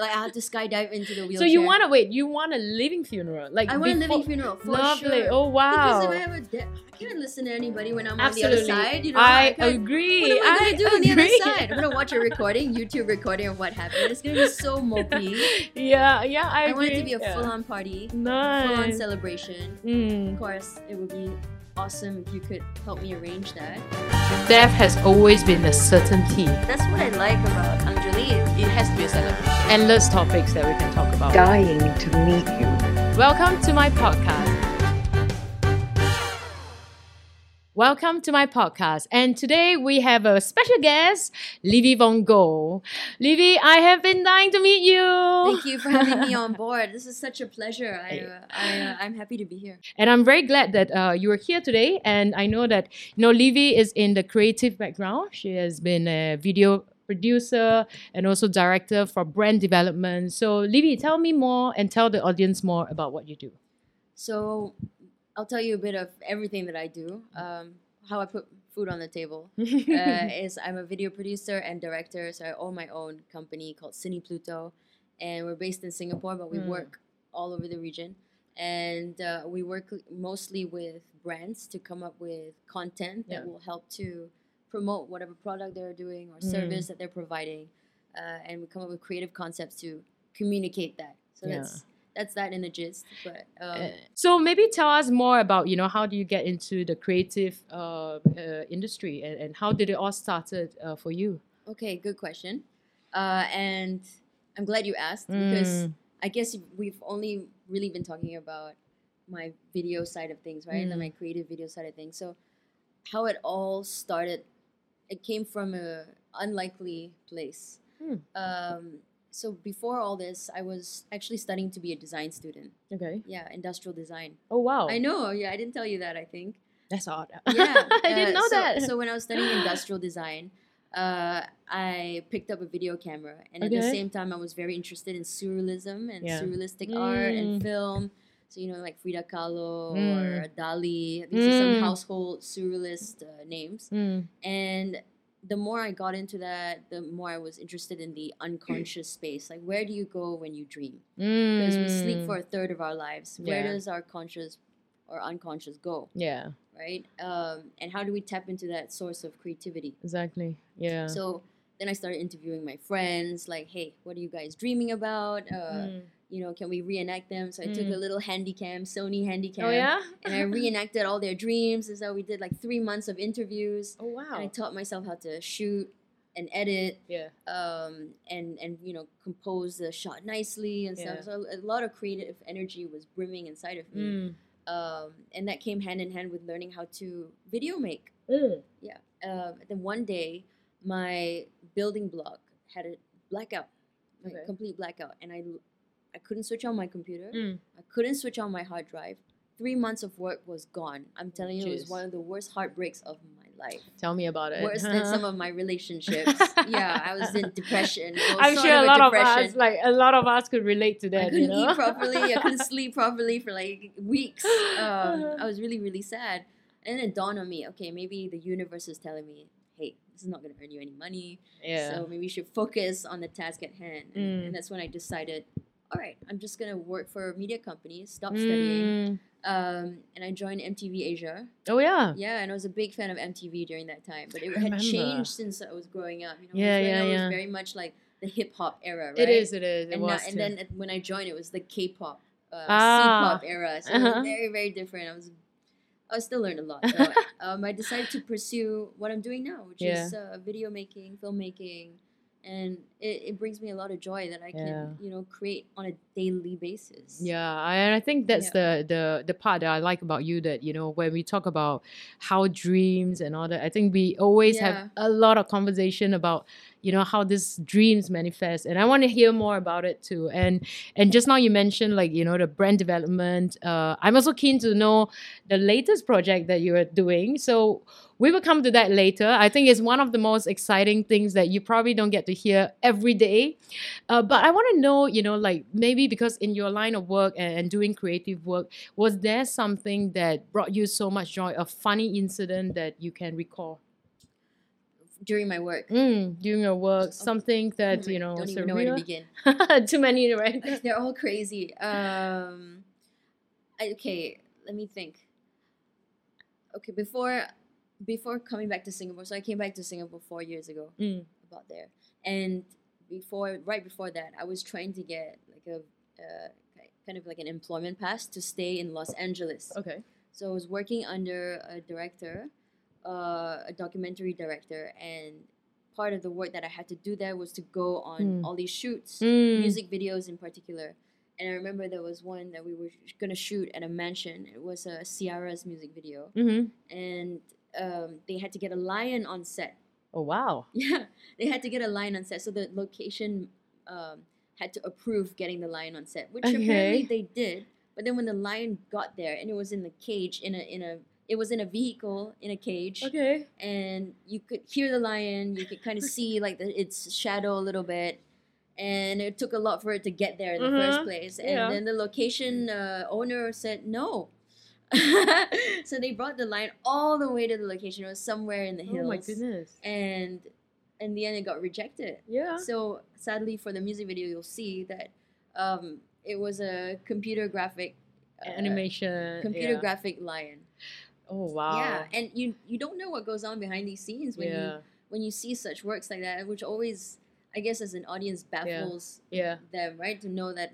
like I had to skydive into the wheelchair. So you want to wait? You want a living funeral? Like I want a living funeral for Lovely. sure. Oh wow. Because if I have a death, I can't listen to anybody when I'm Absolutely. on the other side. You know, I can't- agree. What am I gonna I do on the other side? I'm gonna watch a recording, YouTube recording of what happened. It's gonna be so mopey. Yeah, yeah, I, I, agree. want it to be a Yeah. full-on party, full-on celebration. Mm. Of course, it would be awesome if you could help me arrange that. Death has always been a certainty. That's what I like about Anjali. It has to be a celebration. Endless topics that we can talk about. dying to meet you. Welcome to my podcast. Welcome to my podcast. And today we have a special guest, Livy Von Go. Livy, I have been dying to meet you. Thank you for having me on board. This is such a pleasure. I, uh, I, uh, I'm happy to be here. And I'm very glad that uh, you are here today. And I know that, you know, Livy is in the creative background. She has been a video producer and also director for brand development. So, Livy, tell me more and tell the audience more about what you do. So, I'll tell you a bit of everything that I do. Um, how I put food on the table uh, is I'm a video producer and director. So I own my own company called Cine Pluto, and we're based in Singapore, but we Mm. work all over the region. And uh, we work mostly with brands to come up with content that Yeah. will help to promote whatever product they're doing or Mm. service that they're providing. Uh, and we come up with creative concepts to communicate that. So Yeah. that's that's that in a gist. But um, Uh, so maybe tell us more about you know how do you get into the creative uh, uh, industry and, and how did it all started uh, for you? Okay, good question. Uh, and I'm glad you asked because Mm. I guess we've only really been talking about my video side of things, right? Mm. And my creative video side of things. So, how it all started, it came from a unlikely place. Hmm. Um, so before all this, I was actually studying to be a design student. Okay. Yeah, industrial design. Oh wow. I know. Yeah, I didn't tell you that. I think. That's odd. Yeah, I didn't uh, know so, that. So when I was studying industrial design, uh, I picked up a video camera, and at the same time, I was very interested in surrealism and Yeah. surrealistic art and Mm. film. So you know, like Frida Kahlo Mm. or Dali. These are some Mm. household surrealist uh, names. Mm. And the more I got into that, the more I was interested in the unconscious space. Like, where do you go when you dream? Because we sleep Mm. for a third of our lives. Where Yeah. does our conscious or unconscious go? Yeah, right? Um, and how do we tap into that source of creativity? exactly. Yeah. So then I started interviewing my friends, like, hey, what are you guys dreaming about? Uh, Mm. You know, can we reenact them? So I took Mm. a little handy cam, Sony handy cam, oh yeah. and I reenacted all their dreams. And so we did like three months of interviews, oh wow. I taught myself how to shoot and edit, yeah. um, and and you know, compose the shot nicely and stuff. So a lot of creative energy was brimming inside of me, Mm. um, and that came hand in hand with learning how to video make. Mm. um, then one day my building block had a blackout, like Okay. complete blackout, and I I couldn't switch on my computer. Mm. I couldn't switch on my hard drive. Three months of work was gone. I'm telling you, it was one of the worst heartbreaks of my life. Tell me about it. Worse than some of my relationships. yeah, I was in depression. Was I'm sure a lot of us, like a lot of us, could relate to I that. couldn't you know? eat properly. I couldn't sleep properly for like weeks. Um, I was really, really sad. And then it dawned on me, okay, maybe the universe is telling me, hey, this is not going to earn you any money. yeah. So maybe you should focus on the task at hand. And, Mm. and that's when I decided, all right, I'm just going to work for a media company, stop studying. Mm. Um, and I joined MTV Asia. Oh yeah. Yeah, and I was a big fan of MTV during that time. But it had changed since I was growing up. You know, Yeah, yeah, yeah. was very much like the hip hop era, right? It is. It is. It and, was. now, and then when I joined, it was the K-pop, uh, Ah. C-pop era. So it Uh-huh. was very, very different. I was, I still learned a lot. So, um, I decided to pursue what I'm doing now, which is uh, video making, filmmaking, and it, it brings me a lot of joy that I can, Yeah. you know, create on a daily basis. Yeah, and I think that's the the the part that I like about you that you know when we talk about how dreams and all that, I think we always Yeah. have a lot of conversation about you know how these dreams manifest, and I want to hear more about it too. And and just now you mentioned like you know the brand development. Uh, I'm also keen to know the latest project that you are doing. So we will come to that later. I think it's one of the most exciting things that you probably don't get to hear every day. Uh, but I want to know, you know, like maybe because in your line of work and, and doing creative work, was there something that brought you so much joy, a funny incident that you can recall? During my work. Mm, doing your work, something that Oh you know, don't even know where to begin. Too many, right? They're all crazy. Um, okay, let me think. Okay, before before coming back to Singapore, so I came back to Singapore four years ago, Mm. about there, and before right before that, I was trying to get like a uh, kind of like an employment pass to stay in Los Angeles. Okay. So I was working under a director, uh, a documentary director, and part of the work that I had to do there was to go on Mm. all these shoots Mm. music videos in particular. And I remember there was one that we were sh- gonna shoot at a mansion. It was a Ciara's music video, Mm-hmm. and um, they had to get a lion on set. Oh wow. Yeah, they had to get a lion on set, so the location um, had to approve getting the lion on set, which apparently they did. But then when the lion got there, and it was in the cage in a in a it was in a vehicle in a cage, Okay. and you could hear the lion. You could kind of see like the, its shadow a little bit, and it took a lot for it to get there in the first Mhm. place. And Yeah. then the location uh, owner said no. so they brought the lion all the way to the location. It was somewhere in the hills, Oh my goodness. and in the end, it got rejected. Yeah. So sadly, for the music video, you'll see that um, it was a computer graphic. uh, Animation. computer yeah. graphic lion. Oh wow. Yeah, and you you don't know what goes on behind these scenes when you when you see such works like that, which always, I guess, as an audience baffles Yeah. them, right? To know that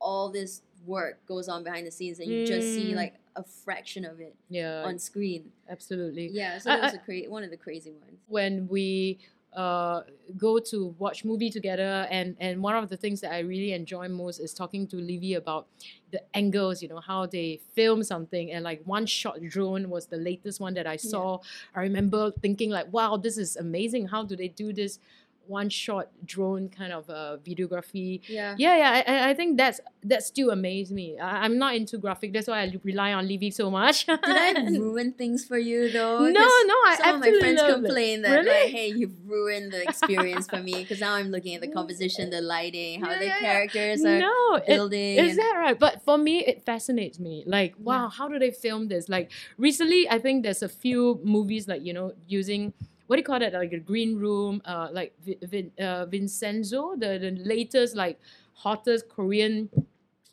all this work goes on behind the scenes and you just see Mm. like a fraction of it Yeah. on screen. absolutely. Yeah, so that was I- a cra- one of the crazy ones. when we uh, go to watch movie together. And and one of the things that I really enjoy most is talking to Livy about the angles you know how they film something. And like one shot drone was the latest one that I saw. I remember thinking like wow this is amazing. How do they do this one shot drone kind of uh, videography Yeah. yeah yeah I- I, think that's that still amazed me I, I'm not into graphic that's why I rely on Livy so much Did I ruin things for you though? No, no I Some of my friends it. complain that Really? like, hey, you've ruined the experience for me because now I'm looking at the composition, the lighting, how Yeah, the yeah, yeah. characters are no building. Is and- that right? But for me, it fascinates me. Like, Yeah. wow, how do they film this? Like, recently, I think there's a few movies, like, you know, using what do you call that? Like a green room, uh, like Vin, uh, Vincenzo, the, the latest, like, hottest Korean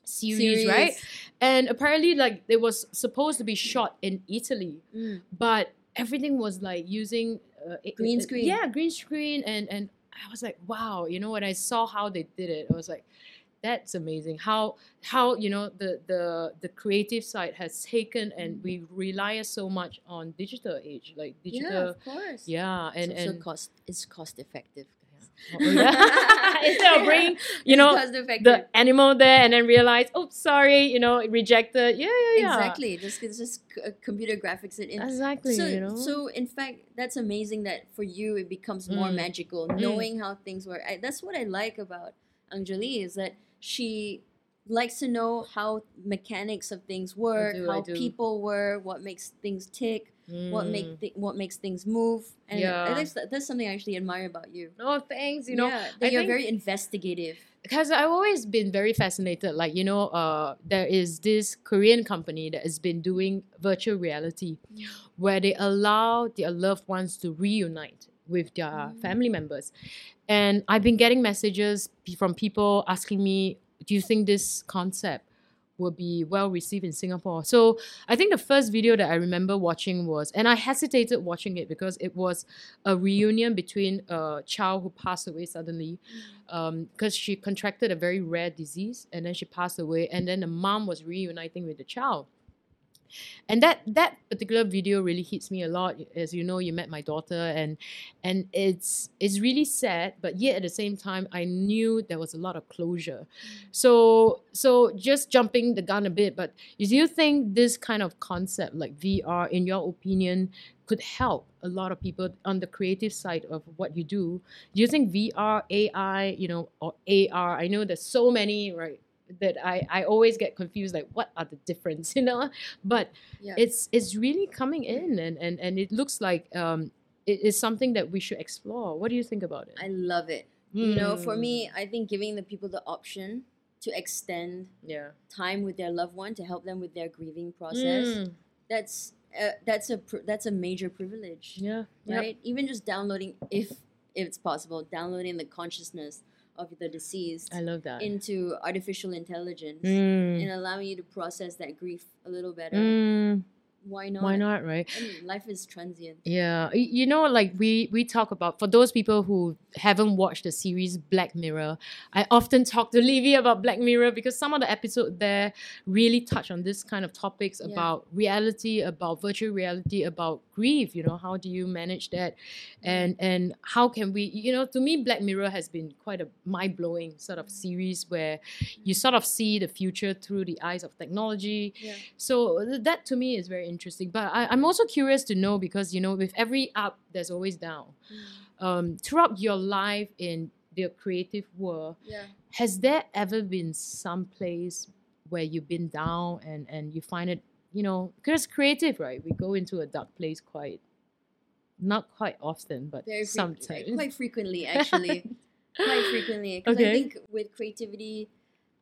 series, right? And apparently, like, it was supposed to be shot in Italy, Mm. but everything was like using uh, Green it- screen. Yeah, green screen, and and I was like, wow, you know, when I saw how they did it, I was like, that's amazing. How how you know the the the creative side has taken, and we rely so much on digital age, like Yeah, digital. of course. Yeah, and so, so and cost it's cost effective. Oh, yeah. instead of bringing you know the animal there and then realize, oh, sorry, you know, rejected. Yeah, yeah, yeah. Exactly. Just just uh, computer graphics it in. Exactly. So, you know. so in fact, that's amazing that for you it becomes more Mm. magical, Mm. knowing how things work. I, that's what I like about Anjali is that she likes to know how mechanics of things work, do, how people work, what makes things tick, what make Mm. th- what makes things move, and Yeah. that's, that's something I actually admire about you. No, thanks. You know, yeah, that I you're very investigative. because I've always been very fascinated. Like you know, uh, there is this Korean company that has been doing virtual reality, where they allow their loved ones to reunite with their Mm. family members, and I've been getting messages from people asking me, "Do you think this concept?" will be well received in Singapore. So I think the first video that I remember watching was, and I hesitated watching it because it was a reunion between uh, a child who passed away suddenly mm. um, because she contracted a very rare disease and then she passed away and then the mom was reuniting with the child and that that particular video really hits me a lot as you know you met my daughter and and it's it's really sad but yet at the same time i knew there was a lot of closure so so just jumping the gun a bit but do you think this kind of concept like vr in your opinion could help a lot of people on the creative side of what you do do you think VR, AI, you know, or AR? I know there's so many, right? That I, I always get confused, like what are the difference, you know? But Yeah. it's it's really coming in, and and and it looks like um it is something that we should explore. What do you think about it? I love it. You know, for Mm, me, I think giving the people the option to extend yeah, time with their loved one to help them with their grieving process. Mm, That's uh, that's a pr- that's a major privilege, Yeah. Yep. right? Even just downloading, if if it's possible, downloading the consciousness of the deceased I love that. into artificial intelligence Mm. and allowing you to process that grief a little better. Mm. Why not? Why not, right? I mean, life is transient. Yeah, you know, like we we talk about for those people who haven't watched the series Black Mirror, I often talk to Livy about Black Mirror because some of the episodes there really touch on this kind of topics Yeah. about reality, about virtual reality, about grief. You know, how do you manage that, mm-hmm. and and how can we? You know, to me, Black Mirror has been quite a mind blowing sort of series where you mm-hmm. sort of see the future through the eyes of technology. Yeah. So that to me is very interesting. But I, I'm also curious to know because you know with every up there's always down. Um, throughout your life in the creative world, Yeah. has there ever been some place where you've been down and and you find it, you know, because creative, right? We go into a dark place quite, not quite often, but Very sometimes. quite frequently, actually. quite frequently. Because I think with creativity,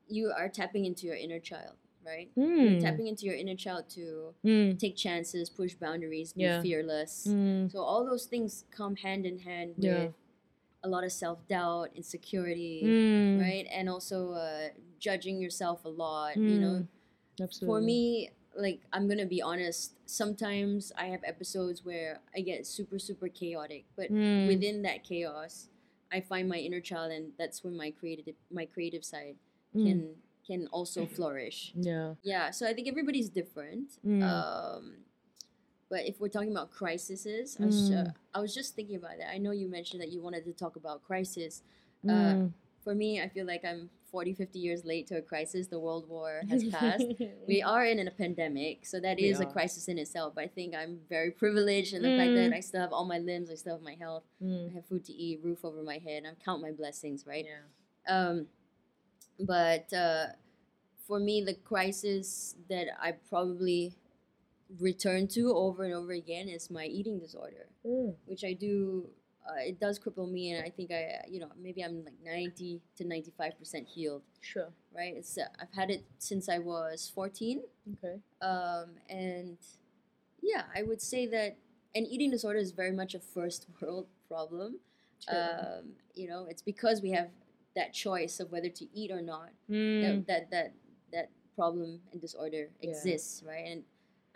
you are tapping into your inner child, right? Mm, Tapping into your inner child to mm, take chances, push boundaries, be Yeah. fearless. mm, So all those things come hand in hand with a lot of self doubt, insecurity, mm, right? And also uh, judging yourself a lot. You know, mm, Absolutely. for me, like I'm gonna be honest. Sometimes I have episodes where I get super super chaotic, but within that chaos, I find my inner child, and that's when my creative my creative side can can also flourish. yeah. Yeah, so I think everybody's different. Mm. Um, but if we're talking about crises, I, was, uh, Mm. I was just thinking about that. I know you mentioned that you wanted to talk about crisis. Uh, Mm. For me, I feel like I'm 40, 50 years late to a crisis. The World War has passed. we are in a pandemic, so that We is a crisis in itself. But I think I'm very privileged in the fact that Mm. I still have all my limbs, I still have my health, I Mm, have food to eat, roof over my head. I count my blessings, right? yeah. Um, but uh, for me, the crisis that I probably return to over and over again is my eating disorder, Mm. which I do. Uh, it does cripple me, and I think I, you know, maybe I'm like ninety to ninety-five percent healed. Sure. Right? It's uh, I've had it since I was fourteen, Okay. um, and yeah, I would say that an eating disorder is very much a first world problem. Um, you know, it's because we have that choice of whether to eat or not Mm. that, that that that problem and disorder Yeah. exists, right? And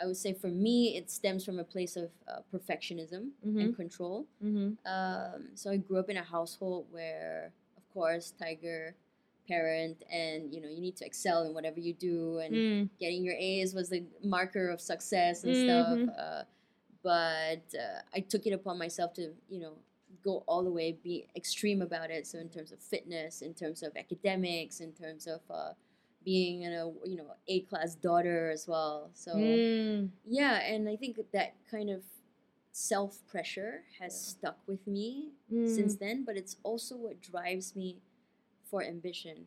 I would say for me, it stems from a place of uh, perfectionism Mhm. and control. Mm-hmm. Um, so I grew up in a household where, of course, tiger parent, and you know you need to excel in whatever you do, and Mm. getting your A's was the marker of success and Mhm. stuff. Uh, but uh, I took it upon myself to, you know, go all the way, be extreme about it. So in terms of fitness, in terms of academics, in terms of uh, being a you know A class daughter as well. So Mm. yeah, and I think that kind of self pressure has stuck with me since Mm. then. But it's also what drives me for ambition.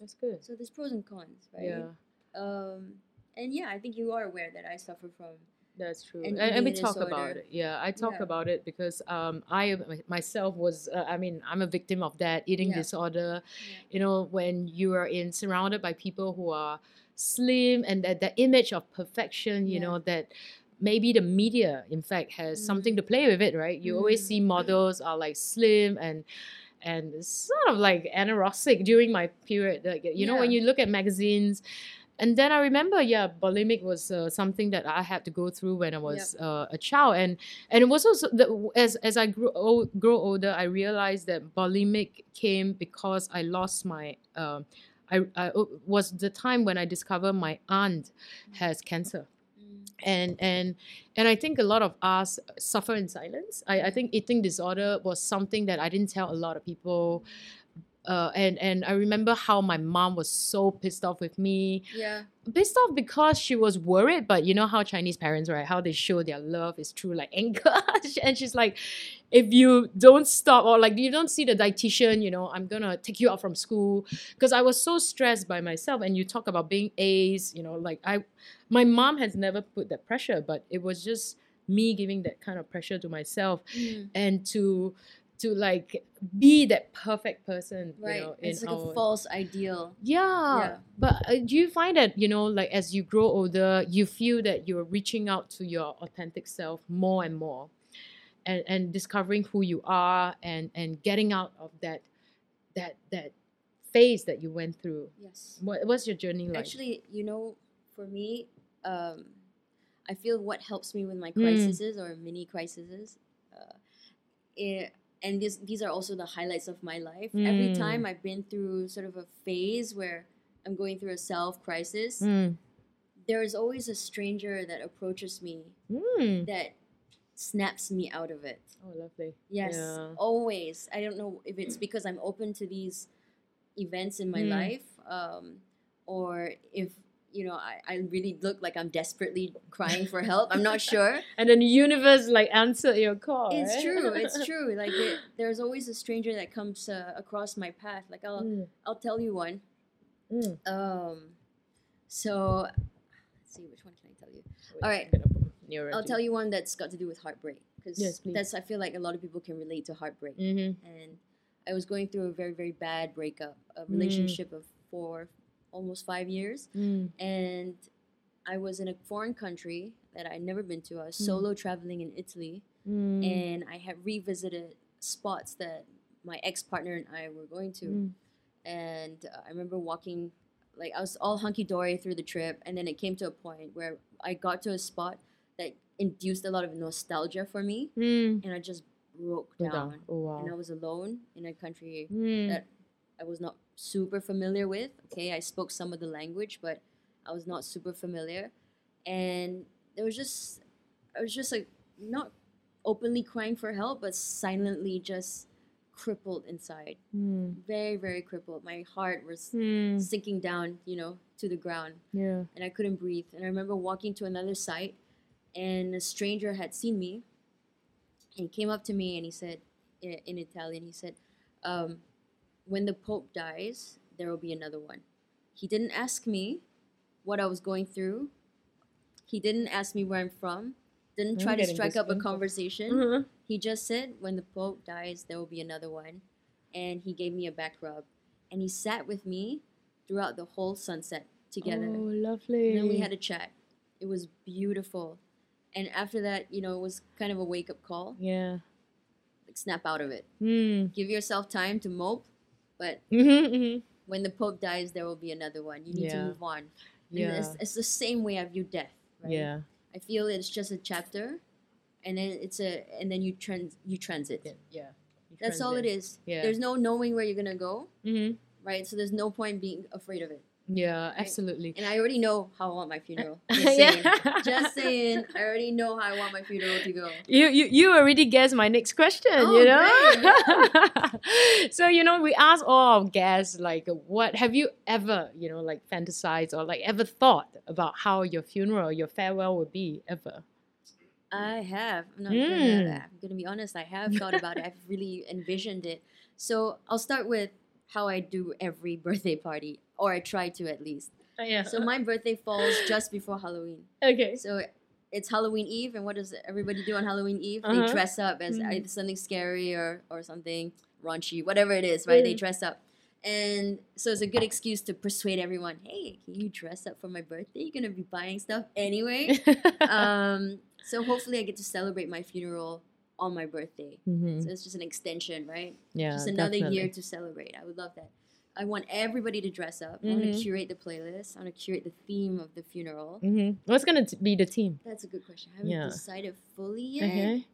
That's good. So there's pros and cons, right? Yeah, Um, and yeah, I think you are aware that I suffer from. That's true. And And, and we talk about it. Yeah, I talk Yeah. about it because um, I myself was. Uh, I mean, I'm a victim of that eating Yeah. disorder. Yeah. You know, when you are in surrounded by people who are slim and that that image of perfection. You know that. Maybe the media, in fact, has Mm. something to play with it, right? You always Mm. see models are like slim and and sort of like anorexic during my period. Like you know, when you look at magazines, and then I remember, yeah, bulimic was uh, something that I had to go through when I was uh, a child, and and it was also the, as as I grew old, grow older, I realized that bulimic came because I lost my. Um, I, I was the time when I discovered my aunt has cancer Mm. and and and I think a lot of us suffer in silence. I, I think eating disorder was something that I didn't tell a lot of people. Uh, and and I remember how my mom was so pissed off with me, Yeah. pissed off because she was worried. But you know how Chinese parents, right? How they show their love is through like anger. and she's like, if you don't stop or like you don't see the dietitian, you know, I'm gonna take you out from school because I was so stressed by myself. And you talk about being A's, you know, like I, my mom has never put that pressure, but it was just me giving that kind of pressure to myself Mm. and to to like be that perfect person, Right. you know, it's in like our a false ideal. yeah, Yeah. but uh, do you find that you know, like as you grow older, you feel that you're reaching out to your authentic self more and more, and and discovering who you are, and and getting out of that that that phase that you went through. Yes. What what's your journey like? Actually, you know, for me, um, I feel what helps me with my Mm. crises or mini crises, uh, it, and these these are also the highlights of my life. Every Mm. time I've been through sort of a phase where I'm going through a self crisis, Mm. there is always a stranger that approaches me Mm. that snaps me out of it. Oh, lovely. Yes, Yeah. always. I don't know if it's because I'm open to these events in my Mm. life, um, or if you know I, I really look like I'm desperately crying for help. I'm not sure. And then the universe like answered your call. It's right? true. It's true. Like it, there's always a stranger that comes uh, across my path. Like I'll Mm. I'll tell you one. Mm. Um, so let's see which one can I tell you. All right. I'll tell you one that's got to do with heartbreak because Yes, that's I feel like a lot of people can relate to heartbreak. Mm-hmm. and I was going through a very very bad breakup, a Mm. relationship of four, almost five years, Mm. and I was in a foreign country that I'd never been to. I was Mm. solo traveling in Italy, Mm. and I had revisited spots that my ex partner and I were going to, Mm. and uh, I remember walking. Like I was all hunky dory through the trip, and then it came to a point where I got to a spot that induced a lot of nostalgia for me, Mm. and I just broke down. Oh wow. And I was alone in a country Mm. that I was not super familiar with. Okay, I spoke some of the language, but I was not super familiar, and there was just I was just like not openly crying for help, but silently just crippled inside, Mm. very very crippled. My heart was Mm. sinking down, you know, to the ground, Yeah. and I couldn't breathe. And I remember walking to another site, and a stranger had seen me, and he came up to me and he said, in Italian, he said, um, "When the Pope dies, there will be another one." He didn't ask me what I was going through. He didn't ask me where I'm from. Didn't I'm try to strike up a conversation. Mhm. He just said, "When the Pope dies, there will be another one," and he gave me a back rub, and he sat with me throughout the whole sunset together. Oh, lovely. And then we had a chat. It was beautiful. And after that, you know, it was kind of a wake up call. yeah. Like snap out of it. Mm. Give yourself time to mope, but Mm-hmm, mm-hmm. when the Pope dies, there will be another one. You need to move on. Yeah. It's, it's the same way I view death. Right? Yeah. I feel it's just a chapter, and then it's a and then you trans you transit. Yeah. yeah. You That's all it is. Yeah. There's no knowing where you're gonna go, Mhm. right? So there's no point being afraid of it. Yeah, absolutely. And I already know how I want my funeral. Just saying. yeah. Just saying. I already know how I want my funeral to go. You, you you already guessed my next question, Oh, you know? so, you know, we ask all our guests, like, what have you ever, you know, like fantasized or like ever thought about how your funeral, your farewell would be ever? I have. I'm not Mm. gonna. I'm gonna be honest. I have thought about it. I've really envisioned it. So I'll start with how I do every birthday party, or I try to at least. yeah. So my birthday falls just before Halloween. okay. So it's Halloween Eve, and what does everybody do on Halloween Eve? Uh-huh. They dress up as Mhm. either something scary or or something raunchy, whatever it is, right? They Mm. dress up. And so it's a good excuse to persuade everyone, hey, can you dress up for my birthday? You're gonna be buying stuff anyway. um, so hopefully I get to celebrate my funeral on my birthday. Mhm. So it's just an extension, right? Yeah. just another definitely. year to celebrate. I would love that. I want everybody to dress up. I want to curate the playlist. I want to curate the theme of the funeral. Mhm. What's gonna be the theme? That's a good question. I haven't Yeah. decided fully yet. Okay.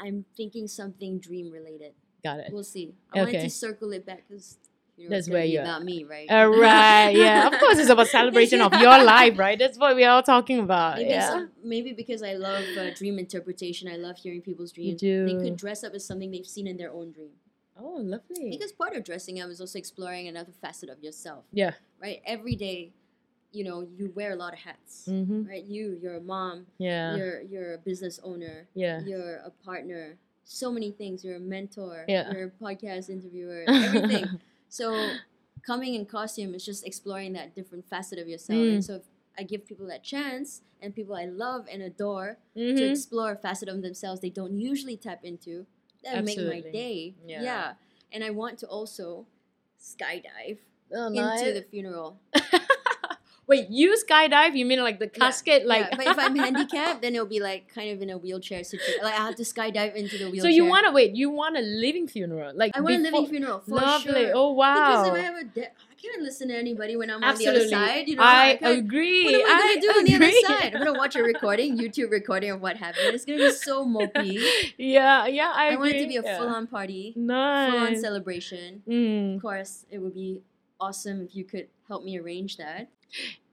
I'm thinking something dream related. Got it. We'll see. I wanted Okay. to circle it back because That's where you're about me, right? All right. Yeah. Of course, it's about celebration of your life, right? That's what we're all talking about. Maybe, yeah. some, maybe because I love uh, dream interpretation. I love hearing people's You dreams. They could dress up as something they've seen in their own dream. Oh, lovely. Because part of dressing up is also exploring another facet of yourself, yeah. right? Every day, you know, you wear a lot of hats, Mm-hmm. right? You, you're a mom, Yeah. you're you're a business owner, yeah. you're a partner, so many things. You're a mentor, Yeah. you're a podcast interviewer, everything. So coming in costume is just exploring that different facet of yourself. Mm. And so if I give people that chance and people I love and adore to Mhm. explore a facet of themselves they don't usually tap into, that would make my day. Yeah. And I want to also skydive Oh, into the funeral. Wait, you skydive? You mean like the Yeah, casket? Like, yeah, but if I'm handicapped, then it'll be like kind of in a wheelchair situation. Like I have to skydive into the wheelchair. so you want to wait? You want a living funeral? Like I want a living funeral for Lovely. sure. Oh wow. Because if I have a de- I can't listen to anybody when I'm Absolutely. on the other side. You know, I can't- agree. What am I I gonna do on the other side? I'm gonna watch a recording, YouTube recording of what happened. It's gonna be so mopey. Yeah, yeah, I, I, want it to be a Yeah. full-on party, nice. full-on celebration. Mm. Of course, it would be awesome if you could help me arrange that.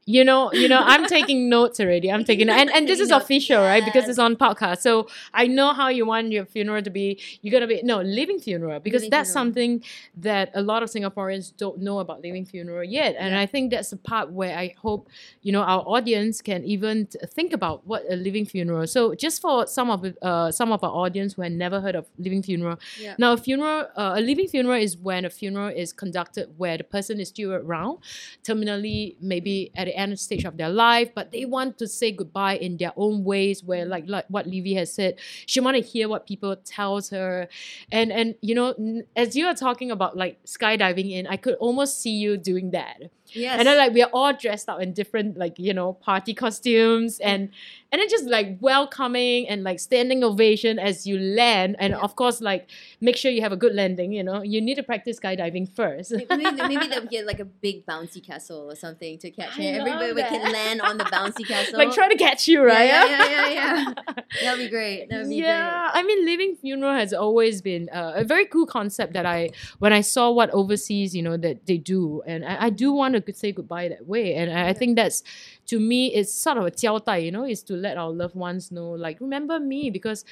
You know, you know, I'm taking notes already. I'm taking and and this is notes, official, right? Because it's on podcast. So I know how you want your funeral to be. You're gonna be no living funeral because Living that's funeral. something that a lot of Singaporeans don't know about living funeral yet. And Yeah. I think that's the part where I hope you know our audience can even think about what a living funeral. So just for some of uh some of our audience who had never heard of living funeral, Yeah. now a funeral, uh, a living funeral is when a funeral is conducted where the person is still around, terminally, maybe at the end stage of their life, but they want to say goodbye in their own ways. Where like like what Livy has said, she want to hear what people tells her, and and you know as you are talking about like skydiving in, I could almost see you doing that. Yes. And then like we're all dressed up in different like you know party costumes and and then just like welcoming and like standing ovation as you land and Yeah. of course like make sure you have a good landing. You know you need to practice skydiving first. maybe, maybe they'll get like a big bouncy castle or something to catch I. Everybody we can land on the bouncy castle. like try to catch you, right? Yeah, yeah, yeah, yeah, That'd be great. That'd be yeah, I mean, living funeral has always been uh, a very cool concept that I, when I saw what overseas, you know, that they do, and I, I do want to say goodbye that way, and I, I think that's, to me, it's sort of a 交代, you know, is to let our loved ones know, like, remember me, because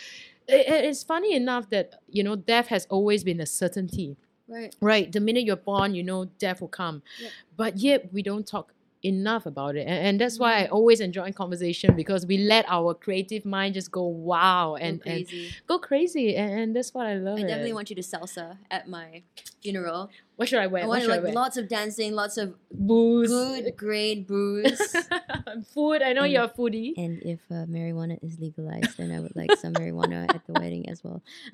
it, it- it's funny enough that you know, death has always been a certainty. Right. right? The minute you're born, you know, death will come, Yep. but yet we don't talk enough about it and, and that's why i mm-hmm. always enjoy conversation because we let our creative mind just go wow and, Go and crazy. go crazy and, and that's what I love. I it. definitely want you to salsa at my funeral. What should I wear? I what want I like lots of dancing, lots of Booze. good, great booze. Food. I know And- you're a foodie. and if uh, marijuana is legalized, then I would like some marijuana at the wedding as well.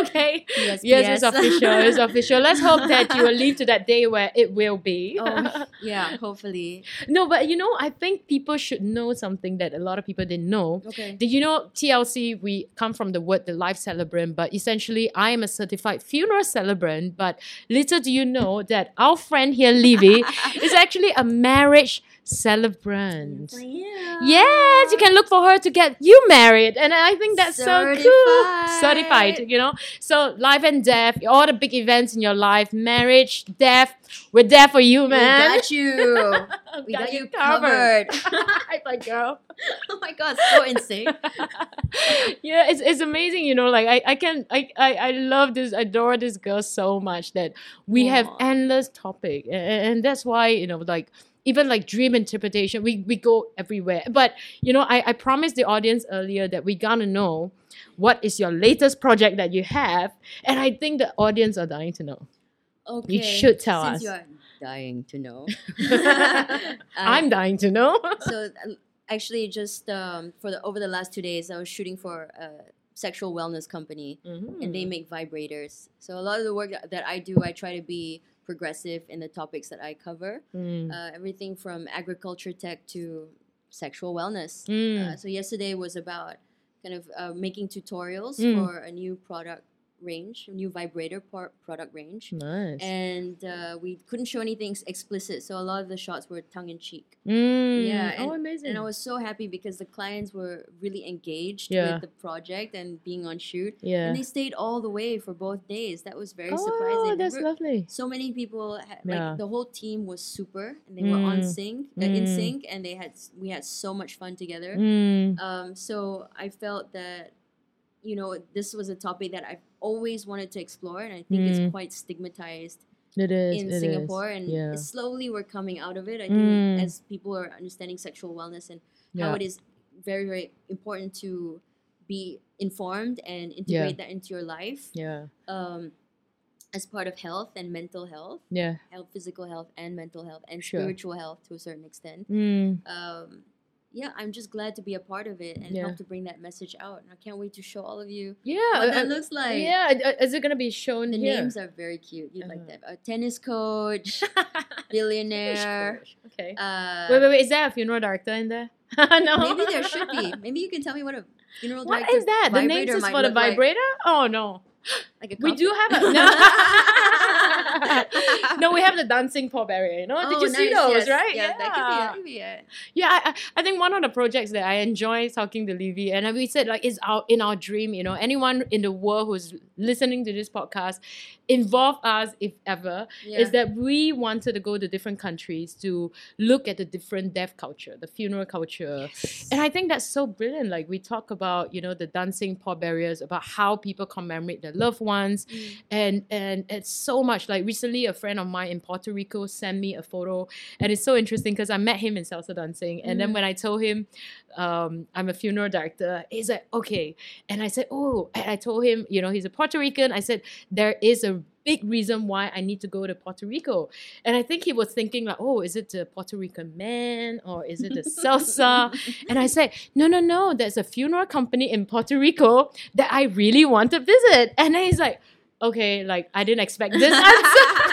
okay. Yes, Yes, it's official. It's official. Let's hope that you will live to that day where it will be. oh, yeah, hopefully. no, but you know, I think people should know something that a lot of people didn't know. Okay. Did you know TLC? We come from the word the life celebrant, but essentially, I am a certified funeral celebrant. But little do you know that our friend here, Livy, is actually a marriage celebrant. Yeah. Yes, you can look for her to get you married, and I think that's so cool. Certified. Certified, you know. So life and death, all the big events in your life, marriage, death, we're there for you, We man. got you. We got, you covered. High five, girl. oh my god, so insane. yeah, it's, it's amazing, you know. Like I, I can I, I I love this, adore this girl so much that we have endless topic, and, and that's why you know like even like dream interpretation, we we go everywhere. But you know, I I promised the audience earlier that we're gonna know what is your latest project that you have, and I think the audience are dying to know. Okay. You should tell since us. you are dying to know. I'm dying to know. so uh, actually just um, for the over the last two days i was shooting for a sexual wellness company and they make vibrators so a lot of the work that i do i try to be progressive in the topics that i cover Mm. uh, everything from agriculture tech to sexual wellness Mm. uh, so yesterday was about kind of uh, making tutorials Mm. for a new product range new vibrator par- product range nice. and uh, we couldn't show anything explicit so a lot of the shots were tongue-in-cheek Mm. Yeah, oh, and- amazing. and I was so happy because the clients were really engaged Yeah. with the project and being on shoot. yeah. And they stayed all the way for both days. That was very oh, surprising. Oh, that's lovely. So many people, had, Yeah. like the whole team was super, and they were on Mm. sync, uh, in Mm. sync, and they had we had so much fun together. Mm. Um, so I felt that, you know, this was a topic that I've always wanted to explore, and I think Mm. it's quite stigmatized It is in it is. Singapore, and yeah. slowly we're coming out of it. I think Mm. as people are understanding sexual wellness and how yeah. it is very very important to be informed and integrate that into your life yeah. um, as part of health and mental health, Yeah. health, physical health, and mental health, and Sure. spiritual health to a certain extent. Mm. Um, yeah, I'm just glad to be a part of it and Yeah. help to bring that message out. And I can't wait to show all of you Yeah, what that uh, looks like. yeah. uh, Is it gonna be shown The here? names are very cute. You'd like Uh-huh. that. A tennis coach, billionaire. okay. Uh, wait, wait, wait. Is there a funeral director in there? no. Maybe there should be. Maybe you can tell me what a funeral What director is What is that? The name is for the look like. vibrator? Oh no. Like a We do have a no. no, we have the dancing pallbearer. You know, did Oh, you see those? yes. Right? Yeah, that could be, could be it. Yeah, I, I- think one of the projects that I enjoy talking to Livy, and we said like is our in our dream, you know, anyone in the world who's listening to this podcast, involve us if ever, Yeah. is that we wanted to go to different countries to look at the different deaf culture, the funeral culture. And I think that's so brilliant. Like we talk about, you know, the dancing pallbearers, about how people commemorate their loved ones, Mm. and and it's so much. Like recently, a friend of mine in Puerto Rico sent me a photo, and it's so interesting because I met him in salsa dancing, and then Mhm. when I told him um, I'm a funeral director, he's like, okay, and I said, oh, and I told him, you know, he's a Puerto Rican. I said there is a big reason why I need to go to Puerto Rico, and I think he was thinking like, oh, is it the Puerto Rican man or is it the salsa? And I said, no, no, no, there's a funeral company in Puerto Rico that I really want to visit. And then he's like, okay, like I didn't expect this answer.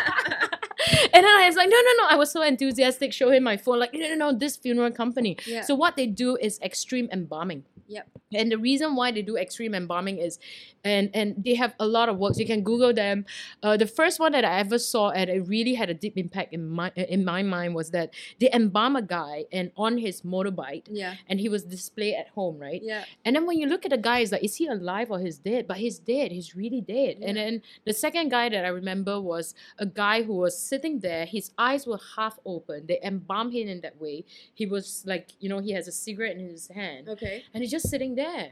and then I was like, no, no, no. I was so enthusiastic, show him my phone, like, no, no, no, this funeral company. Yeah. So what they do is extreme embalming. Yep. And the reason why they do extreme embalming is, and and they have a lot of works. You can Google them. Uh, the first one that I ever saw and it really had a deep impact in my in my mind was that they embalm a guy and on his motorbike, yeah. and he was displayed at home, right? Yeah. And then when you look at the guy, it's like, is he alive or he's dead? But he's dead. He's really dead. And then the second guy that I remember was a guy who was sitting there. His eyes were half open. They embalmed him in that way. He was like, you know, he has a cigarette in his hand, Okay. and he's just sitting there.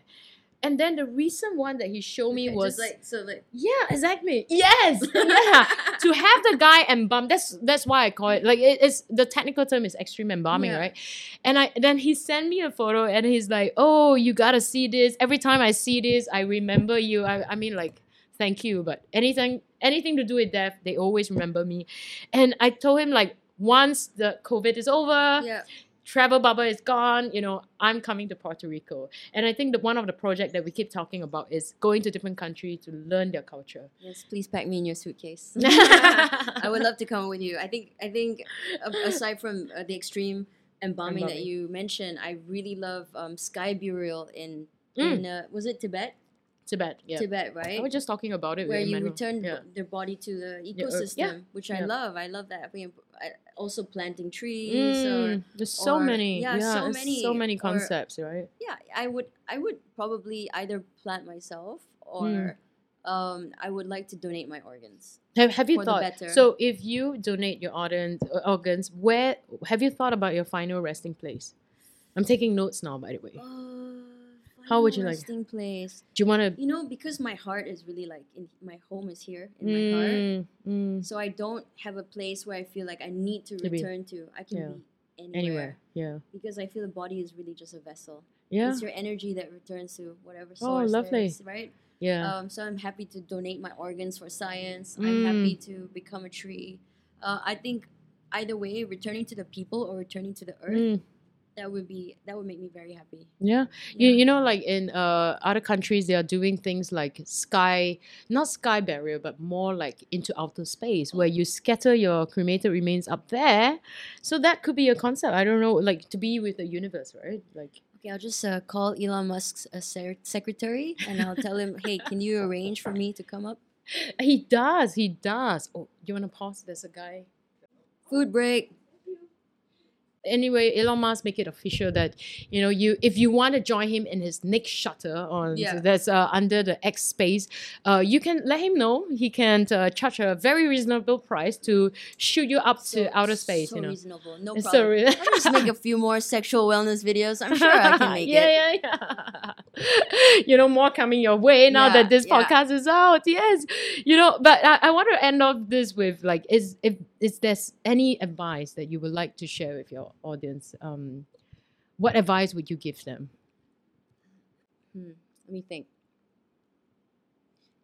And then the recent one that he showed me Okay, was just like so like yeah, exactly. Yes, yeah. to have the guy embalm, that's that's why I call it like it, it's the technical term is extreme embalming, Yeah. right? And I then he sent me a photo and he's like, "Oh, you gotta see this. Every time I see this, I remember you." I, I mean, like, thank you, but anything anything to do with death, they always remember me. And I told him like, once the COVID is over, yeah. Travel bubble is gone, you know, I'm coming to Puerto Rico. And I think that one of the projects that we keep talking about is going to different countries to learn their culture. Yes, please pack me in your suitcase. I would love to come with you. I think I think aside from uh, the extreme embalming that you mentioned, I really love um, sky burial in Mm. in uh, was it Tibet? Tibet, yeah. Tibet, right? I was just talking about it. Where you Emmanuel. return Yeah. their body to the uh, ecosystem, yeah, which I love. I love that. I mean, I- also planting trees or Mm, there's so or- many. yeah, so many, so many or- concepts, right? yeah, I would I would probably either plant myself or Mm. um, I would like to donate my organs. Have, have you thought? better. So, if you donate your organs, organs, where have you thought about your final resting place? I'm taking notes now, by the way. Uh, How would you like- a resting place? Do you want to? You know, because my heart is really like in my home is here in my heart. Mm, mm, So I don't have a place where I feel like I need to To be- return to. I can yeah. be anywhere, anywhere, yeah, because I feel the body is really just a vessel. yeah, It's your energy that returns to whatever Oh, source. there lovely. is, right? yeah. Um, so I'm happy to donate my organs for science. I'm happy Mm. to become a tree. Uh, I think either way, returning to the people or returning to the earth, Mm, that would be that would make me very happy. yeah. You, you know, like in uh, other countries, they are doing things like sky, not sky burial, but more like into outer space, where you scatter your cremated remains up there. So that could be a concept. I don't know, like to be with the universe, right? Like, Okay, I'll just uh, call Elon Musk's uh, secretary and I'll tell him, hey, can you arrange for me to come up? he does, he does. Oh, you want to pause? There's a guy. Food break. Anyway, Elon Musk make it official that you know you if you want to join him in his next shutter on Yeah. that's uh, under the X space, uh, you can let him know. He can uh, charge a very reasonable price to shoot you up to outer space. So you know, reasonable. No It's problem. so re- I'll just make a few more sexual wellness videos. I'm sure I can make yeah, it. Yeah, yeah, yeah. You know, more coming your way now Yeah, that this podcast is out. Yes, you know. But I, I want to end off this with like, is if is there any advice that you would like to share with your audience? Um, what advice would you give them? Hmm, let me think.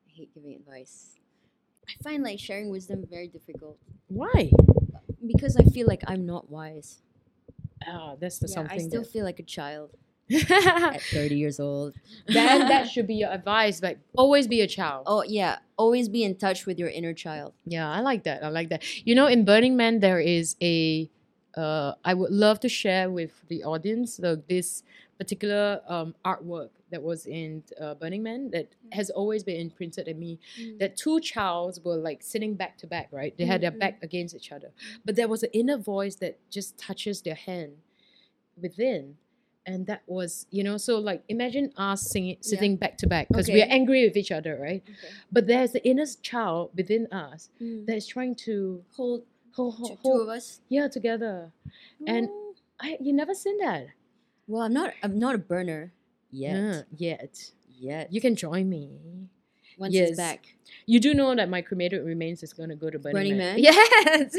I hate giving advice. I find like sharing wisdom very difficult Why? because I feel like I'm not wise. ah, that's the Yeah, something I still that, feel like a child at 30 years old. that that should be your advice. Like always be a child. Oh yeah, always be in touch with your inner child. Yeah, I like that. I like that. You know, in Burning Man, there is a. Uh, I would love to share with the audience the, this particular um, artwork that was in uh, Burning Man that has always been imprinted in me. That two childs were like sitting back to back, right? They had their Mhm. back against each other, but there was an inner voice that just touches their hand within. And that was, you know, so like imagine us singing, Yeah. sitting back to back because we are angry with each other, right? Okay. But there's the inner child within us Mm. that is trying to Hold hold, two, hold, two of us. yeah together. And- Oh. I you never seen that well, I'm not. I'm not a burner yet. Yeah, yet. Yet. You can join me. Once yes. it's back. You do know that my cremated remains is going to go to Burning, Burning Man. Man? Yes.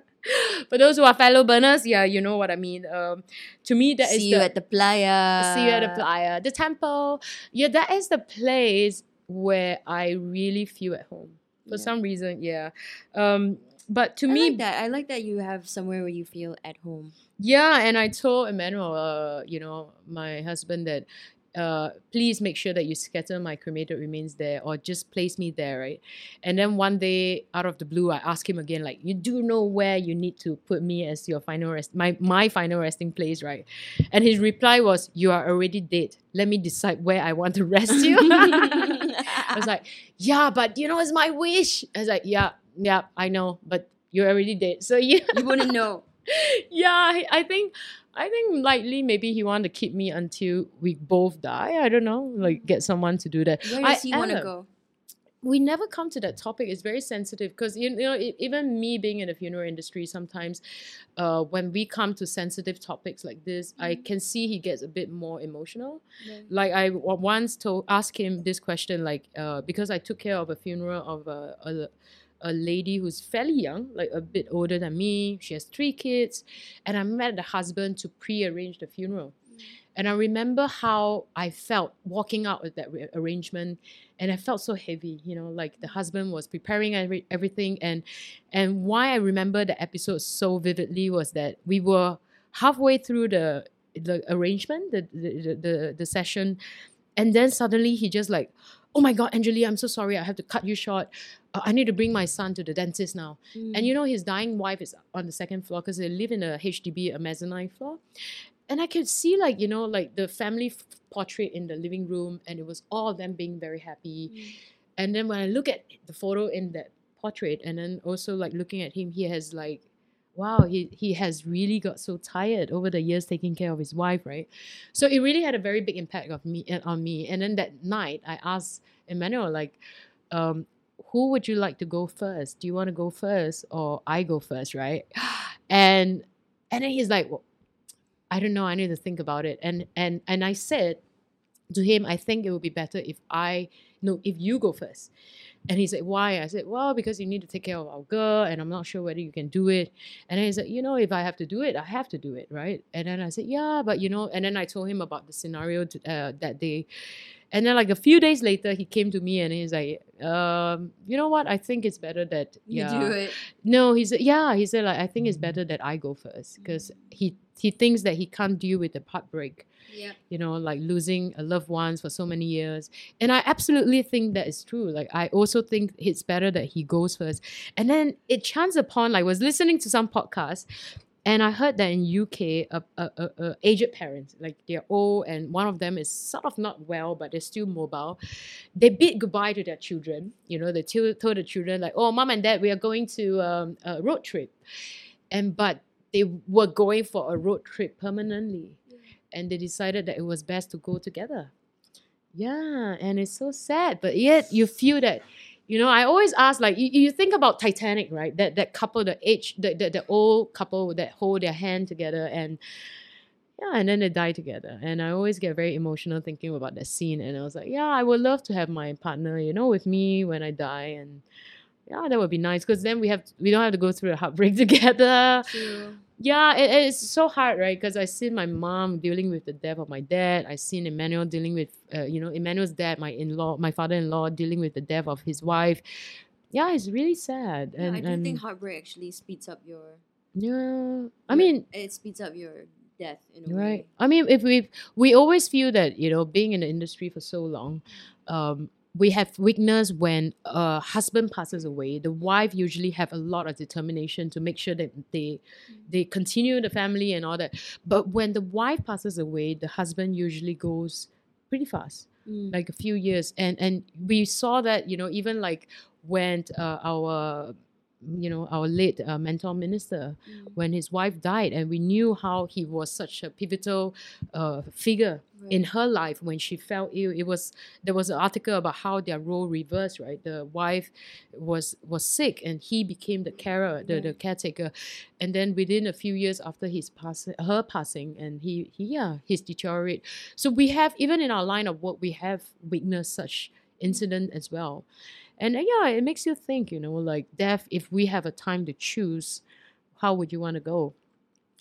For those who are fellow burners, yeah, you know what I mean. Um, to me, that is See you the at the playa. see you at the playa, the temple. Yeah, that is the place where I really feel at home. For Yeah. some reason, yeah. Um, but to I me, like that. I like that you have somewhere where you feel at home. Yeah, and I told Emmanuel, uh, you know, my husband that uh, please make sure that you scatter my cremated remains there or just place me there, right? And then one day, out of the blue, I asked him again, like, you do know where you need to put me as your final rest, my my final resting place, right? And his reply was, "You are already dead. Let me decide where I want to rest you." I was like, "Yeah, but you know, it's my wish." I was like, "Yeah, yeah, I know, but you're already dead, so yeah." you wouldn't know. yeah, I- I think I think likely maybe he wanted to keep me until we both die. I don't know, like get someone to do that. Where I does he want to go? We never come to that topic. It's very sensitive because you, you know e- even me being in the funeral industry, sometimes uh, when we come to sensitive topics like this, I Mhm. can see he gets a bit more emotional like I w- once told asked him this question like uh, because I took care of a funeral of a, a a lady who's fairly young like a bit older than me. She has three kids. And I met the husband to pre-arrange the funeral. Mm. And I remember how I felt walking out with that re- arrangement. And I felt so heavy you know like the husband was preparing every, everything. And and why I remember the episode so vividly was that we were halfway through the the arrangement, the the, the the session, and then suddenly he just like, oh my god, Angjolie, I'm so sorry, I have to cut you short. Uh, I need to bring my son to the dentist now. And you know his dying wife is on the second floor because they live in a HDB, a mezzanine floor. And I could see like you know like the family f- portrait in the living room, and it was all of them being very happy. And then when I look at the photo in that portrait, and then also like looking at him, he has like, wow, he he has really got so tired over the years taking care of his wife, right? So it really had a very big impact of me uh, on me. And then that night, I asked Emmanuel like, um, who would you like to go first? Do you want to go first or I go first, right? And and then he's like, well, I don't know. I need to think about it. And and and I said to him, I think it would be better if I no, if you go first. And he said, Why? I said, Well, because you need to take care of our girl, and I'm not sure whether you can do it. And then he said, You know, if I have to do it, I have to do it, right? And then I said, Yeah, but you know, and then I told him about the scenario t- uh, that day. And then, like a few days later, he came to me and he's like, um, You know what? I think it's better that you yeah, do it. no, he said, yeah, he said like I think it's better that I go first because he he thinks that he can't deal with the heartbreak, Yeah. you know, like losing a loved ones for so many years. And I absolutely think that is true. Like I also think it's better that he goes first. And then it chanced upon like I was listening to some podcast and I heard that in UK, a, a, a, a aged parents, like they're old and one of them is sort of not well, but they're still mobile. They bid goodbye to their children. You know, they tell, told the children like, "Oh, mom and dad, we are going to um, a road trip," and but they were going for a road trip permanently, and they decided that it was best to go together. Yeah, and it's so sad, but yet you feel that you know, I always ask, like, you, you think about Titanic, right? That that couple, the age, the, the, the old couple that hold their hand together and yeah, and then they die together. And I always get very emotional thinking about that scene. And I was like, yeah, I would love to have my partner, you know, with me when I die. And yeah, that would be nice because then we have we don't have to go through a heartbreak together. True. Yeah, it, it's so hard, right? Because I seen my mom dealing with the death of my dad. I seen Emmanuel dealing with, uh, you know, Emmanuel's dad, my in-law, my father-in-law dealing with the death of his wife. Yeah, it's really sad. Yeah, And, I do and think heartbreak actually speeds up your Yeah. I Your- mean, it speeds up your death in a way. right. way. I mean, if we we always feel that you know, being in the industry for so long, um, we have weakness when a husband passes away. The wife usually have a lot of determination to make sure that they they continue the family and all that. But when the wife passes away, the husband usually goes pretty fast. Mm. like a few years and and we saw that you know even like when uh, our you know our late uh, mentor minister Mm. when his wife died and we knew how he was such a pivotal uh, figure in her life when she fell ill. It was there was an article about how their role reversed right? The wife was was sick and he became the carer the, the caretaker. And then within a few years after his passing her passing and he, he yeah he's deteriorate. So we have even in our line of work we have witnessed such incident as well and uh, yeah it makes you think you know like death if we have a time to choose how would you want to go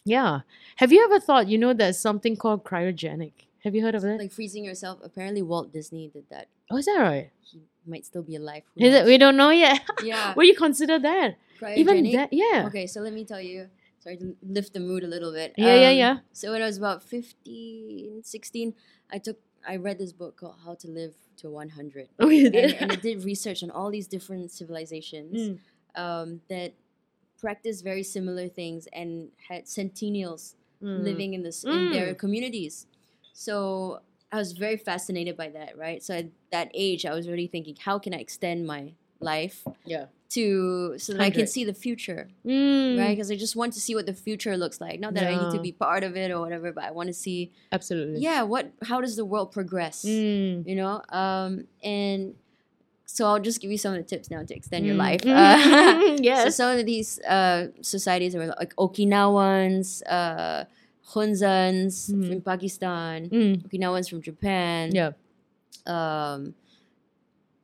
yeah have you ever thought you know there's something called cryogenic have you heard of it? Like freezing yourself. Apparently, Walt Disney did that. oh is that right He might still be alive. it we don't know yet Yeah. what do you consider that even Cryogenic? that yeah Okay, so let me tell you. Sorry to lift the mood a little bit. Yeah, yeah, Um, yeah. So when I was about 15, 16, I took I read this book called How to Live to 100. oh you and, did and it did research on all these different civilizations Mm. um, that practiced very similar things and had centennials Mm. living in this in their Mm. communities. So I was very fascinated by that, right? So at that age, I was really thinking, how can I extend my life yeah to so that I can see the future, Mm. right? Because I just want to see what the future looks like. Not that I need to be part of it or whatever, but I want to see, absolutely yeah, what how does the world progress? Mm. You know, um, and so I'll just give you some of the tips now to extend your Mm. life. Uh, So some of these uh, societies are like Okinawans, uh, Hunzans Mhm. from Pakistan, Mm. Okinawans from Japan. yeah Um,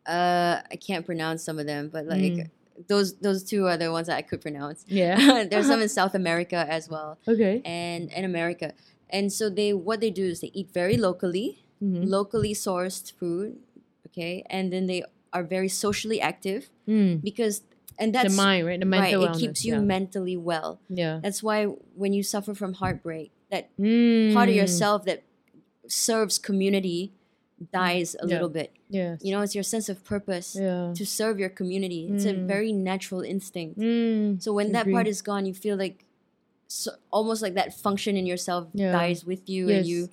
uh, I can't pronounce some of them, but like Mm. Those those two are the ones that I could pronounce. yeah There's some in South America as well, okay and in America. And so they what they do is they eat very locally, Mhm. locally sourced food, okay, and then they are very socially active Mm. because and that's the mind right the right. mental It keeps you yeah. mentally well. yeah That's why when you suffer from heartbreak, that Mm. part of yourself that serves community dies a Yeah. little bit. yes You know, it's your sense of purpose yeah to serve your community. It's a Mm. very natural instinct. Mm. So when that part is gone, you feel like so, almost like that function in yourself Yeah. dies with you, and you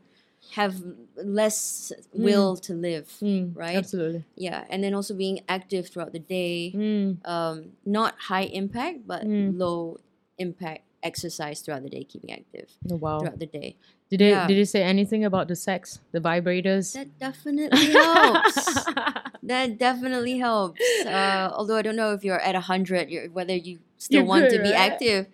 have less will to live. Mm. right? absolutely Yeah, and then also being active throughout the day. Mm. Um, not high impact, but Mm. low impact exercise throughout the day, keeping active Oh, wow throughout the day. did they yeah. did they say anything about the sex the vibrators That definitely helps. that definitely helps. Uh, although I don't know if you're at a hundred, whether you still You're want good, to be right? active.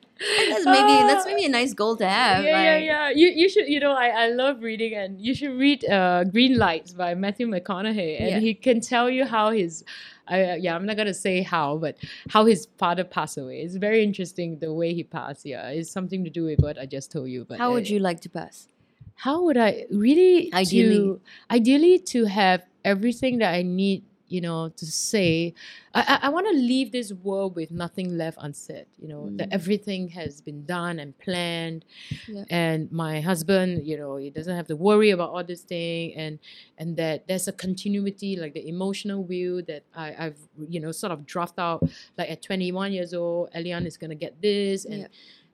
That's maybe that's maybe a nice goal to have. yeah, yeah, yeah. You you should you know I, I love reading and you should read uh, Green Lights by Matthew McConaughey and Yeah. he can tell you how his I yeah I'm not gonna say how but how his father passed away. It's very interesting the way he passed. Yeah, it's something to do with what I just told you. But How would uh, you like to pass? How would I really Ideally. to ideally to have everything that I need you know to say I I, I want to leave this world with nothing left unsaid. You know that Mm. everything has been done and planned Yeah. and my husband you know he doesn't have to worry about all this thing and and that there's a continuity like the emotional wheel that I, I've you know sort of dropped out like at 21 years old Elian is gonna get this and Yeah.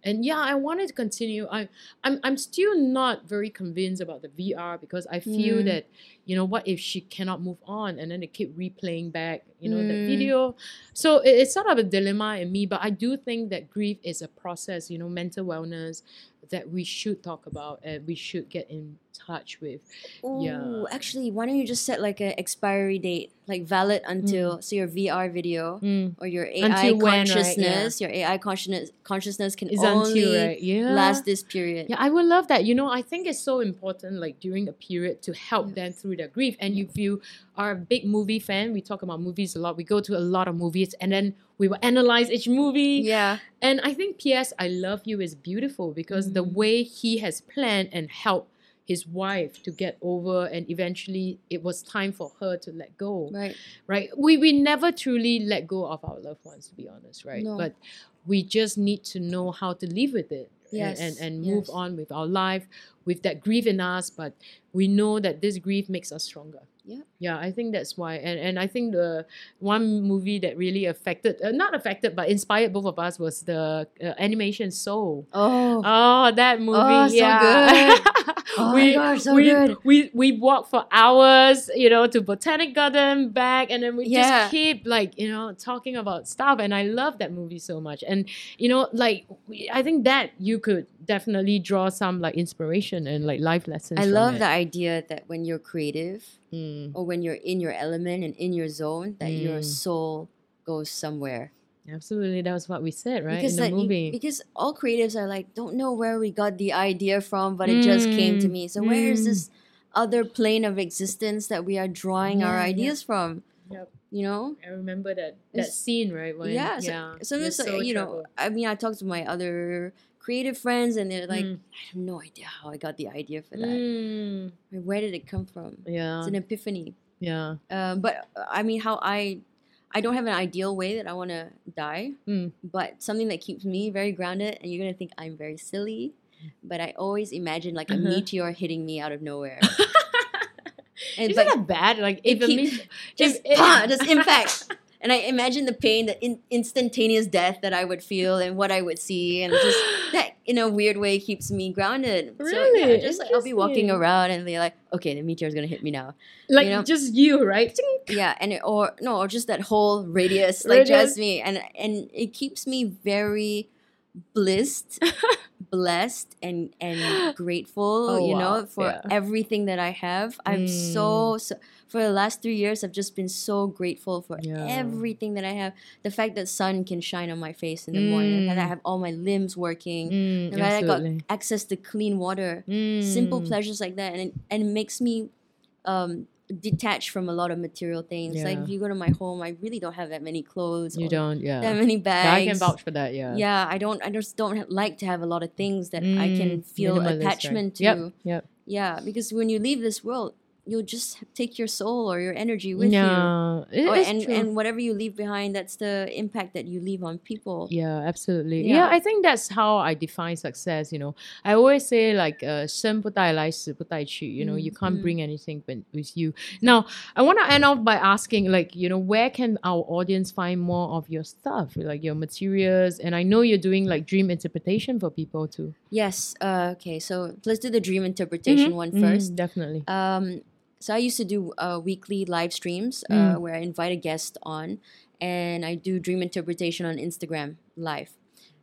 And yeah I wanted to continue I I'm, I'm still not very convinced about the VR because I feel Mm. that you know what if she cannot move on and then they keep replaying back you know the Mm. video so it- it's sort of a dilemma in me but I do think that grief is a process you know mental wellness that we should talk about and we should get in touch with Ooh, Yeah. actually, why don't you just set like an expiry date, like valid until so your VR video Mm. or your AI Until when, right? consciousness, your AI consciousness consciousness can It's only until right yeah last this period. Yeah, I would love that. You know, I think it's so important, like during a period, to help Yeah. them through their grief. And if you are a big movie fan, we talk about movies a lot. We go to a lot of movies, and then we will analyze each movie. Yeah. And I think P.S. I Love You is beautiful because the Mhm. way he has planned and helped his wife to get over and eventually it was time for her to let go Right. right we we never truly let go of our loved ones to be honest right No. but we just need to know how to live with it and- Yes, and, and move yes. on with our life with that grief in us but we know that this grief makes us stronger Yeah. yeah i think that's why and, and i think the one movie that really affected uh, not affected but inspired both of us was the uh, animation soul Oh. Oh, that movie! Oh, so yeah. good. Oh my we, gosh, so we, good. We we walked for hours, you know, to Botanic Garden back, and then we Yeah. just keep like you know talking about stuff. And I love that movie so much. And you know, like we- I think that you could definitely draw some like inspiration and like life lessons. I love it. the idea that when you're creative Mm, or when you're in your element and in your zone, that your Mm. soul goes somewhere. absolutely, that was what we said, right? Because in the like, you- movie. because all creatives are like, don't know where we got the idea from, but it just came to Mm, me. So where is mm. this other plane of existence that we are drawing our Yeah, yeah. ideas from? Yep. You know? I remember that that It's- scene, right? When, yeah. So, yeah. sometimes your like, you know. I mean, I talked to my other creative friends, and they're like, Mm. I have no idea how I got the idea for that. Mm, Where did it come from? yeah. It's an epiphany. Yeah. Um, but uh, I mean, how I, I don't have an ideal way that I want to die, Mm. but something that keeps me very grounded. And you're gonna think I'm very silly, but I always imagine like a Uh-huh. meteor hitting me out of nowhere. and Isn't but that bad? Like if a keep- meet- just if- just impact. And I imagine the pain, the in, instantaneous death that I would feel, and what I would see, and just that in a weird way keeps me grounded. So yeah, Really? just like I'll be walking around and be like, okay, the meteor's gonna hit me now. like know? just you, right? yeah and it, or no or just that whole radius like Radius. just me and and it keeps me very blissed blessed and and grateful Oh, you know wow. for Yeah. everything that i have i'm so, mm. so for the last three years i've just been so grateful for Yeah. everything that i have the fact that sun can shine on my face in the morning the fact that i Mm. have all my limbs working Mm, that i got access to clean water simple Mm. pleasures like that and it, and it makes me um detached from a lot of material things like if you go to my home i really don't have that many clothes You or don't, yeah. that many Yeah, bags I can vouch for that. Yeah. yeah i don't i just don't like to have a lot of things that i can Mm, feel minimalist, right. attachment to Yep. Yep. yeah because when you leave this world you'll just take your soul or your energy with you yeah. It or, is and true. and whatever you leave behind that's the impact that you leave on people Yeah, absolutely. Yeah. Yeah. I think that's how I define success. You know, I always say like, uh, 生不带来，死不带去. You know, you can't Mm, bring anything but with you. Now, I want to end off by asking, like, you know, where can our audience find more of your stuff, like your materials? And I know you're doing like dream interpretation for people too. yes uh, okay so let's do the dream interpretation one Mm, first definitely. Um, so I used to do uh, weekly live streams uh, Mm. where I invite a guest on, and I do dream interpretation on Instagram live.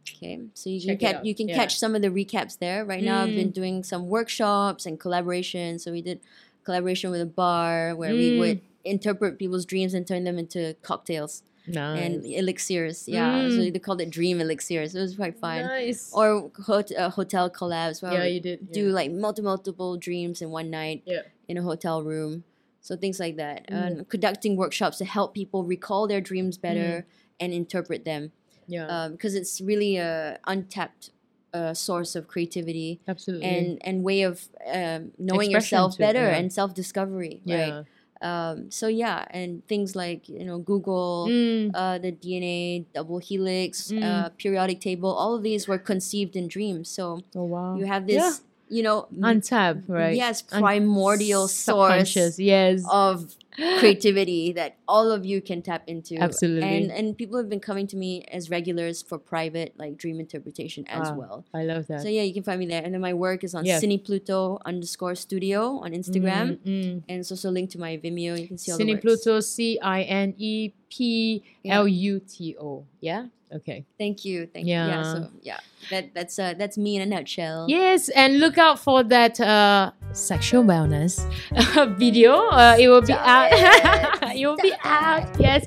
Okay, so you Check can catch you can yeah. catch some of the recaps there. Right now, I've been Mm. doing some workshops and collaborations. So we did collaboration with a bar where we would Mm. interpret people's dreams and turn them into cocktails Nice. and elixirs. Yeah, so Mm. they called it dream elixirs. It was quite fun. Nice. Or hot, uh, hotel collabs where yeah, you did. do like multiple multiple dreams in one night Yeah. In a hotel room so things like that Mm. conducting workshops to help people recall their dreams better Mm. and interpret them yeah. because it's really a untapped uh, source of creativity absolutely. and and way of um, knowing Expression yourself better yeah. and self-discovery yeah. right um, so yeah and things like you know google Mm. uh, the dna double helix Mm. uh, periodic table all of these were conceived in dreams so oh wow. you have this you know untapped, right? yes Un- primordial source. Yes. of creativity that all of you can tap into Absolutely. and and people have been coming to me as regulars for private like dream interpretation as Wow. well I love that. so yeah you can find me there and then my work is on Yeah. Cine Pluto underscore studio on Instagram Mm, mm. and it's also linked to my Vimeo you can see all the Cine works. Pluto, C I N E P L U T O. Yeah. Okay. thank you thank you yeah Yeah. so yeah that that's uh that's me in a nutshell Yes, and look out for that uh, sexual wellness video. Uh, it will be Stop out. it. will be out. Yes,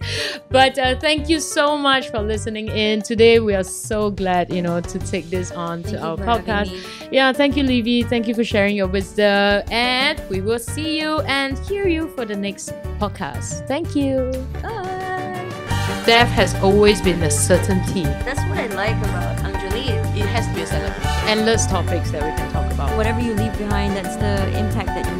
but uh, thank you so much for listening in today. We are so glad, you know, to take this on Thank to our podcast. Yeah, thank you, Livy. Thank you for sharing your wisdom, and we will see you and hear you for the next podcast. Thank you. Bye. Death has always been a certainty. That's what I like about Angjolie. it has to be a celebration. Endless topics that we can talk about. Whatever you leave behind, that's the impact that you leave on